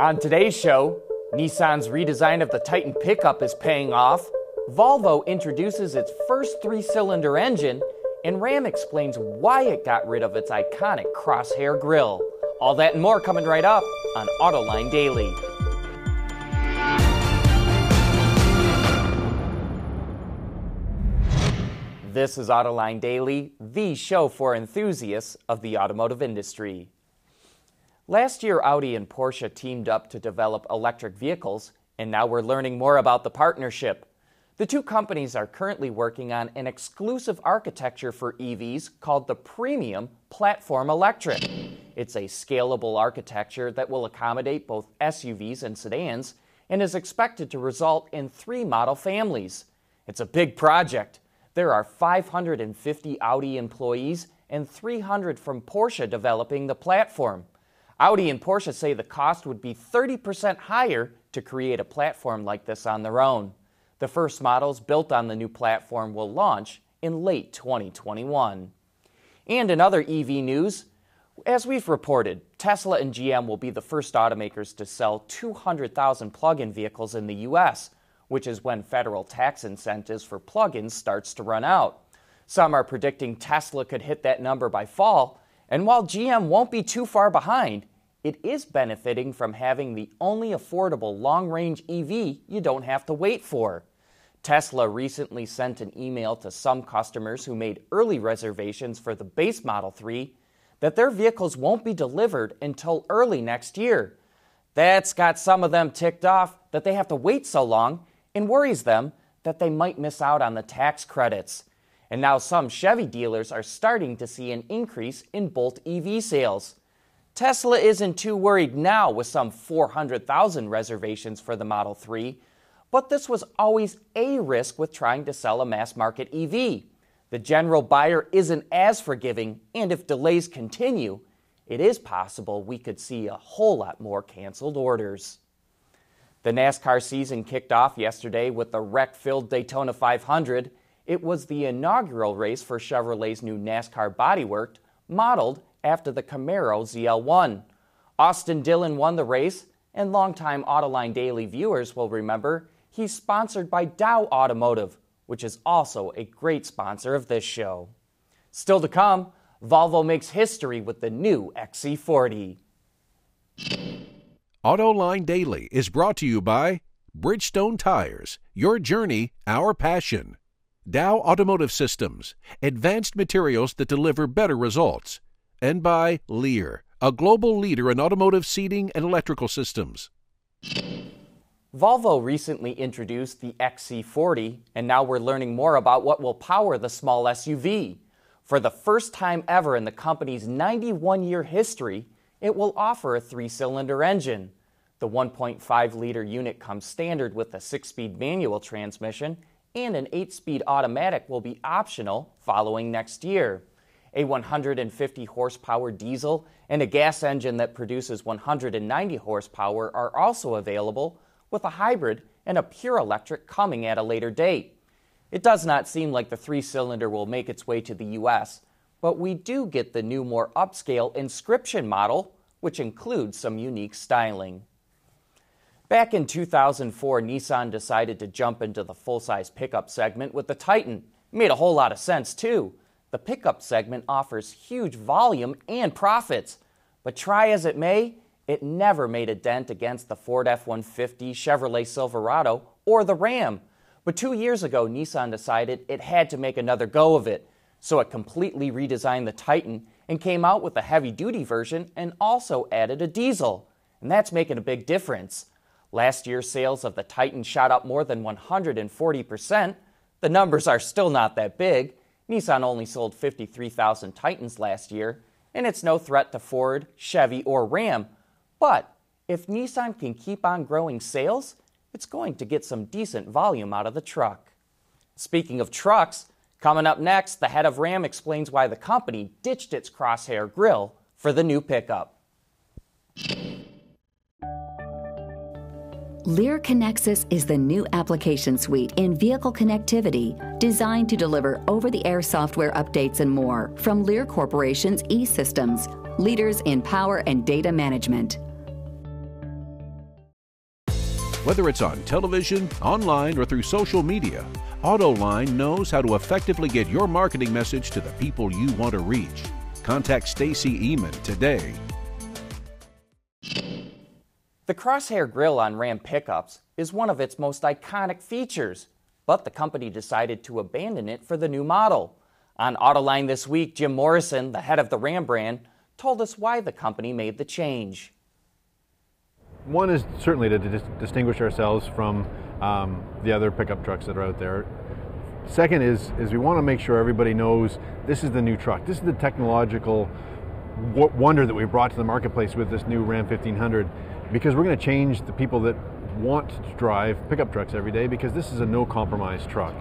On today's show, Nissan's redesign of the Titan pickup is paying off, Volvo introduces its first three cylinder engine, and Ram explains why it got rid of its iconic crosshair grille. All that and more coming right up on Autoline Daily. This is Autoline Daily, the show for enthusiasts of the automotive industry. Last year, Audi and Porsche teamed up to develop electric vehicles, and now we're learning more about the partnership. The two companies are currently working on an exclusive architecture for EVs called the Premium Platform Electric. It's a scalable architecture that will accommodate both SUVs and sedans and is expected to result in three model families. It's a big project. There are 550 Audi employees and 300 from Porsche developing the platform. Audi and Porsche say the cost would be 30% higher to create a platform like this on their own. The first models built on the new platform will launch in late 2021. And in other EV news, as we've reported, Tesla and GM will be the first automakers to sell 200,000 plug in vehicles in the U.S., which is when federal tax incentives for plug ins starts to run out. Some are predicting Tesla could hit that number by fall, and while GM won't be too far behind, it is benefiting from having the only affordable long range EV you don't have to wait for. Tesla recently sent an email to some customers who made early reservations for the base Model 3 that their vehicles won't be delivered until early next year. That's got some of them ticked off that they have to wait so long and worries them that they might miss out on the tax credits. And now some Chevy dealers are starting to see an increase in Bolt EV sales. Tesla isn't too worried now with some 400,000 reservations for the Model 3, but this was always a risk with trying to sell a mass market EV. The general buyer isn't as forgiving, and if delays continue, it is possible we could see a whole lot more canceled orders. The NASCAR season kicked off yesterday with the wreck filled Daytona 500 it was the inaugural race for Chevrolet's new NASCAR bodywork, modeled after the Camaro ZL1. Austin Dillon won the race, and longtime Autoline Daily viewers will remember he's sponsored by Dow Automotive, which is also a great sponsor of this show. Still to come, Volvo makes history with the new XC40. Autoline Daily is brought to you by Bridgestone Tires, your journey, our passion. Dow Automotive Systems, advanced materials that deliver better results, and by Lear, a global leader in automotive seating and electrical systems. Volvo recently introduced the XC40, and now we're learning more about what will power the small SUV. For the first time ever in the company's 91 year history, it will offer a three cylinder engine. The 1.5 liter unit comes standard with a six speed manual transmission and an 8 speed automatic will be optional following next year. A 150 horsepower diesel and a gas engine that produces 190 horsepower are also available, with a hybrid and a pure electric coming at a later date. It does not seem like the three cylinder will make its way to the US, but we do get the new, more upscale inscription model, which includes some unique styling. Back in 2004, Nissan decided to jump into the full size pickup segment with the Titan. It made a whole lot of sense, too. The pickup segment offers huge volume and profits. But try as it may, it never made a dent against the Ford F 150, Chevrolet Silverado, or the Ram. But two years ago, Nissan decided it had to make another go of it. So it completely redesigned the Titan and came out with a heavy duty version and also added a diesel. And that's making a big difference. Last year's sales of the Titan shot up more than 140%. The numbers are still not that big. Nissan only sold 53,000 Titans last year, and it's no threat to Ford, Chevy, or Ram. But if Nissan can keep on growing sales, it's going to get some decent volume out of the truck. Speaking of trucks, coming up next, the head of Ram explains why the company ditched its crosshair grille for the new pickup. Lear Connexus is the new application suite in vehicle connectivity designed to deliver over the air software updates and more from Lear Corporation's e systems, leaders in power and data management. Whether it's on television, online, or through social media, AutoLine knows how to effectively get your marketing message to the people you want to reach. Contact Stacy Eman today. The Crosshair grille on Ram pickups is one of its most iconic features, but the company decided to abandon it for the new model. On Autoline this week, Jim Morrison, the head of the Ram brand, told us why the company made the change. One is certainly to dis- distinguish ourselves from um, the other pickup trucks that are out there. Second is, is we want to make sure everybody knows this is the new truck. This is the technological wonder that we brought to the marketplace with this new Ram 1500 because we're going to change the people that want to drive pickup trucks every day because this is a no compromise truck.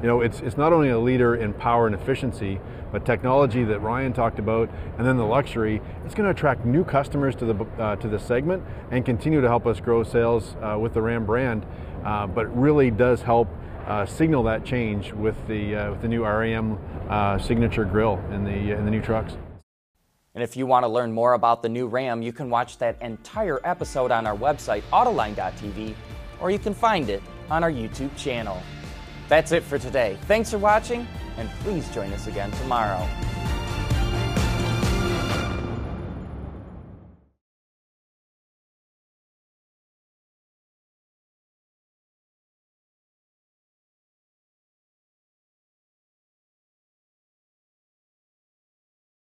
You know, it's, it's not only a leader in power and efficiency, but technology that Ryan talked about, and then the luxury, it's going to attract new customers to the, uh, to the segment and continue to help us grow sales uh, with the Ram brand, uh, but really does help uh, signal that change with the, uh, with the new RAM uh, signature grill in the, in the new trucks. And if you want to learn more about the new Ram, you can watch that entire episode on our website, Autoline.tv, or you can find it on our YouTube channel. That's it for today. Thanks for watching, and please join us again tomorrow.